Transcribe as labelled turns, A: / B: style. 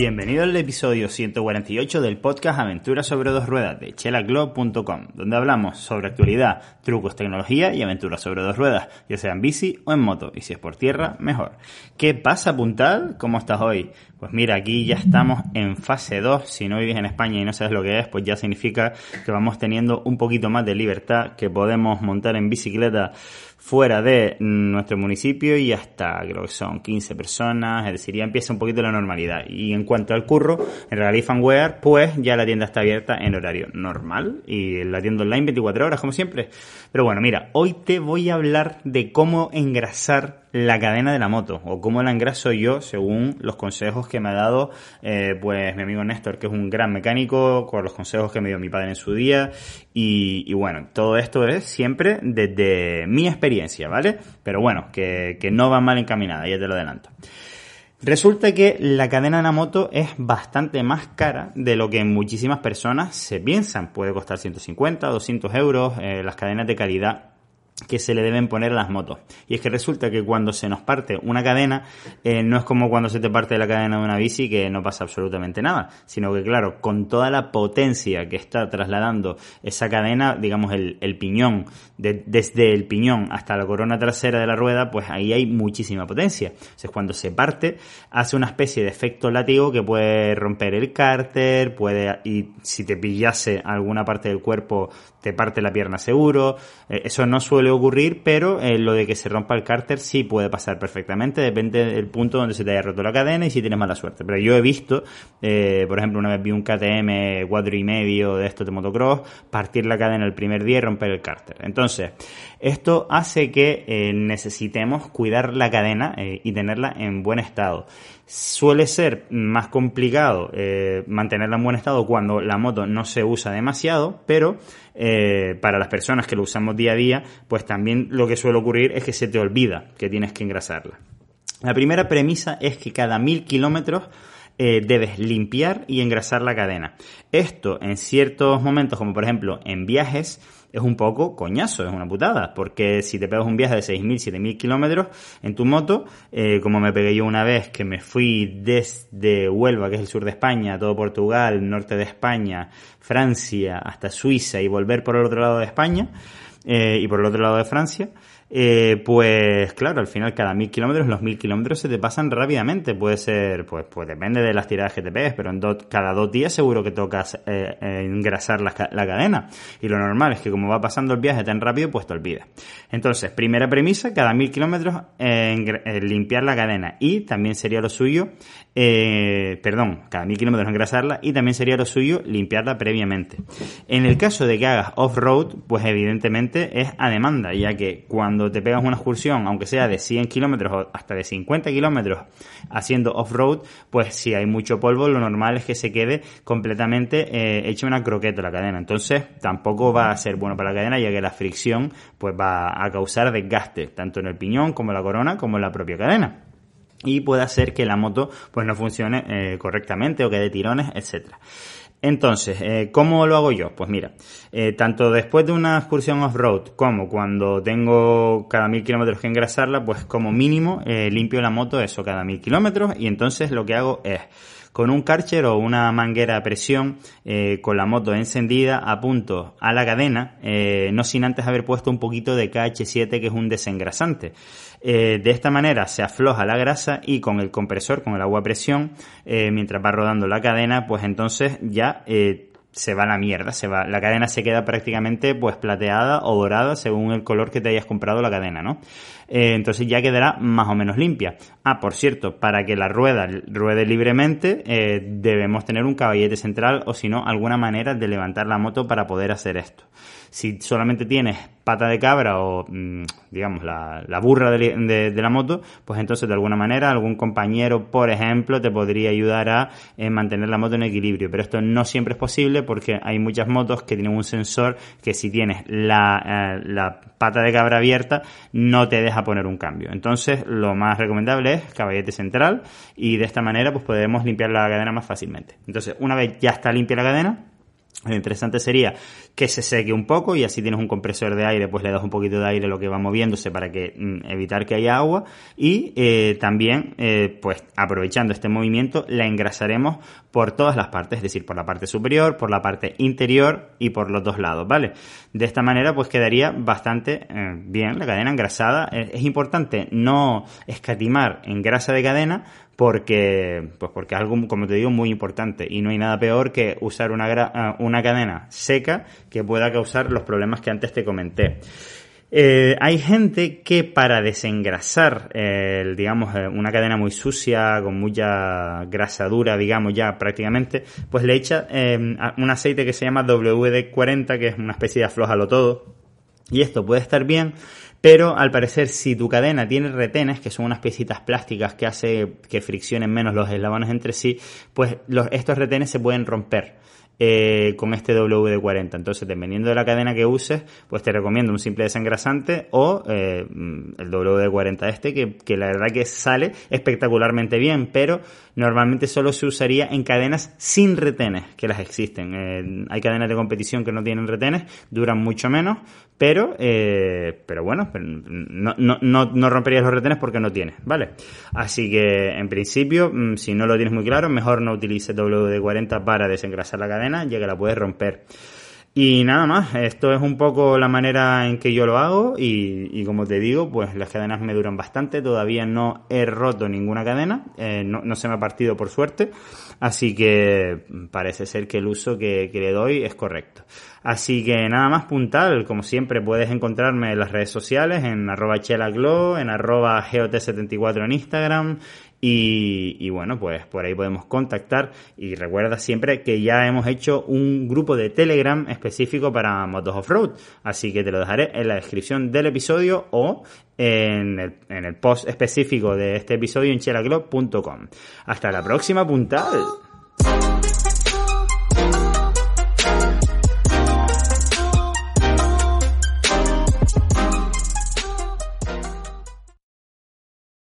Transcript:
A: Bienvenido al episodio 148 del podcast Aventuras sobre dos ruedas de chelaglob.com, donde hablamos sobre actualidad, trucos, tecnología y aventuras sobre dos ruedas, ya sea en bici o en moto, y si es por tierra, mejor. ¿Qué pasa, puntal? ¿Cómo estás hoy? Pues mira, aquí ya estamos en fase 2. Si no vives en España y no sabes lo que es, pues ya significa que vamos teniendo un poquito más de libertad, que podemos montar en bicicleta fuera de nuestro municipio y hasta creo que son 15 personas, es decir, ya empieza un poquito la normalidad. Y en cuanto al curro, en Reality Fanware, pues ya la tienda está abierta en horario normal y la tienda online 24 horas como siempre. Pero bueno, mira, hoy te voy a hablar de cómo engrasar la cadena de la moto o cómo la engraso yo según los consejos que me ha dado eh, pues mi amigo Néstor que es un gran mecánico con los consejos que me dio mi padre en su día y, y bueno todo esto es siempre desde mi experiencia vale pero bueno que, que no va mal encaminada ya te lo adelanto Resulta que la cadena de la moto es bastante más cara de lo que muchísimas personas se piensan. Puede costar 150, 200 euros. Eh, las cadenas de calidad que se le deben poner a las motos. Y es que resulta que cuando se nos parte una cadena, eh, no es como cuando se te parte la cadena de una bici que no pasa absolutamente nada, sino que claro, con toda la potencia que está trasladando esa cadena, digamos el, el piñón, desde el piñón hasta la corona trasera de la rueda, pues ahí hay muchísima potencia. Entonces cuando se parte, hace una especie de efecto látigo que puede romper el cárter, puede, y si te pillase alguna parte del cuerpo, te parte la pierna seguro. Eh, eso no suele ocurrir, pero eh, lo de que se rompa el cárter sí puede pasar perfectamente, depende del punto donde se te haya roto la cadena y si tienes mala suerte. Pero yo he visto, eh, por ejemplo, una vez vi un KTM cuatro y medio de estos de motocross, partir la cadena el primer día y romper el cárter. Entonces, esto hace que necesitemos cuidar la cadena y tenerla en buen estado. Suele ser más complicado mantenerla en buen estado cuando la moto no se usa demasiado, pero eh, para las personas que lo usamos día a día, pues también lo que suele ocurrir es que se te olvida que tienes que engrasarla. La primera premisa es que cada mil kilómetros eh, debes limpiar y engrasar la cadena. Esto en ciertos momentos, como por ejemplo en viajes, es un poco coñazo, es una putada, porque si te pegas un viaje de 6.000, 7.000 kilómetros en tu moto, eh, como me pegué yo una vez que me fui desde Huelva, que es el sur de España, todo Portugal, norte de España, Francia, hasta Suiza y volver por el otro lado de España, eh, y por el otro lado de Francia, eh, pues claro, al final cada mil kilómetros, los mil kilómetros se te pasan rápidamente. Puede ser, pues, pues depende de las tiradas que te pegues, pero en cada dos días seguro que tocas eh, eh, engrasar la, cadena. Y lo normal es que como va pasando el viaje tan rápido, pues te olvidas. Entonces, primera premisa, cada mil kilómetros limpiar la cadena. Y también sería lo suyo, perdón, cada mil kilómetros engrasarla y también sería lo suyo limpiarla previamente. En el caso de que hagas off-road, pues evidentemente es a demanda, ya que cuando cuando te pegas una excursión, aunque sea de 100 kilómetros o hasta de 50 kilómetros haciendo off-road, pues si hay mucho polvo, lo normal es que se quede completamente eh, hecha una croqueta la cadena. Entonces tampoco va a ser bueno para la cadena, ya que la fricción pues va a causar desgaste, tanto en el piñón como en la corona, como en la propia cadena y puede hacer que la moto pues no funcione eh, correctamente o que dé tirones, etcétera. Entonces, eh, ¿cómo lo hago yo? Pues mira, eh, tanto después de una excursión off-road como cuando tengo cada mil kilómetros que engrasarla, pues como mínimo limpio la moto eso cada mil kilómetros y entonces lo que hago es con un karcher o una manguera a presión eh, con la moto encendida apunto a la cadena, eh, no sin antes haber puesto un poquito de KH7 que es un desengrasante. Eh, de esta manera se afloja la grasa y con el compresor, con el agua a presión, mientras va rodando la cadena, pues entonces ya se va a la mierda, se va, la cadena se queda prácticamente pues plateada o dorada según el color que te hayas comprado la cadena, ¿no? Eh, entonces ya quedará más o menos limpia. Ah, por cierto, para que la rueda ruede libremente eh, debemos tener un caballete central o si no alguna manera de levantar la moto para poder hacer esto. Si solamente tienes pata de cabra o, mm, digamos, la, burra de, la moto, pues entonces de alguna manera algún compañero, por ejemplo, te podría ayudar a eh, mantener la moto en equilibrio. Pero esto no siempre es posible porque hay muchas motos que tienen un sensor que si tienes la, eh, la pata de cabra abierta no te deja poner un cambio. Entonces lo más recomendable es caballete central y de esta manera pues podemos limpiar la cadena más fácilmente. Entonces una vez ya está limpia la cadena, Lo interesante sería que se seque un poco y así tienes un compresor de aire, pues le das un poquito de aire lo que va moviéndose para que mm, evitar que haya agua y eh, también, eh, pues aprovechando este movimiento, la engrasaremos por todas las partes, es decir, por la parte superior, por la parte interior y por los dos lados, ¿vale? De esta manera, pues quedaría bastante eh, bien la cadena engrasada. Es, importante no escatimar en grasa de cadena porque, pues porque es algo, como te digo, muy importante y no hay nada peor que usar una, eh, una cadena seca que pueda causar los problemas que antes te comenté. Eh, hay gente que para desengrasar, eh, digamos, una cadena muy sucia, con mucha grasa dura, digamos, ya prácticamente, pues le echa un aceite que se llama WD-40, que es una especie de aflojalo todo. Y esto puede estar bien, pero al parecer, si tu cadena tiene retenes, que son unas piecitas plásticas que hace que friccionen menos los eslabones entre sí, pues los, estos retenes se pueden romper. Eh, con este WD-40. Entonces, dependiendo de la cadena que uses, pues te recomiendo un simple desengrasante o eh, el WD-40 este, que, que, la verdad que sale espectacularmente bien, pero normalmente solo se usaría en cadenas sin retenes, que las existen. Eh, hay cadenas de competición que no tienen retenes, duran mucho menos, pero, pero bueno, no, no, no, no, romperías los retenes porque no tienes, ¿vale? Así que, en principio, mm, si no lo tienes muy claro, mejor no utilices WD-40 para desengrasar la cadena, ya que la puedes romper. Y nada más, esto es un poco la manera en que yo lo hago y, como te digo, pues las cadenas me duran bastante, todavía no he roto ninguna cadena, eh, no, se me ha partido por suerte, así que parece ser que el uso que, que le doy es correcto. Así que nada más puntal, como siempre puedes encontrarme en las redes sociales, en arroba chelaglow, en arroba got74 en Instagram, y, bueno, pues por ahí podemos contactar. Y recuerda siempre que ya hemos hecho un grupo de Telegram específico para motos off-road. Así que te lo dejaré en la descripción del episodio o en el, en el post específico de este episodio en chelaglob.com. Hasta la próxima puntal.